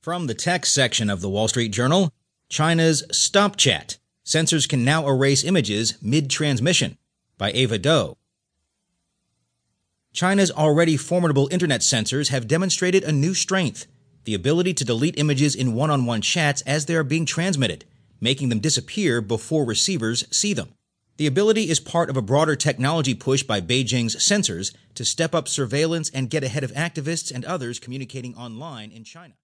From the tech section of the Wall Street Journal, China's Stop Chat. Censors can now erase images mid transmission by Eva Dou. China's already formidable internet censors have demonstrated a new strength the ability to delete images in one on one chats as they are being transmitted, making them disappear before receivers see them. The ability is part of a broader technology push by Beijing's censors to step up surveillance and get ahead of activists and others communicating online in China.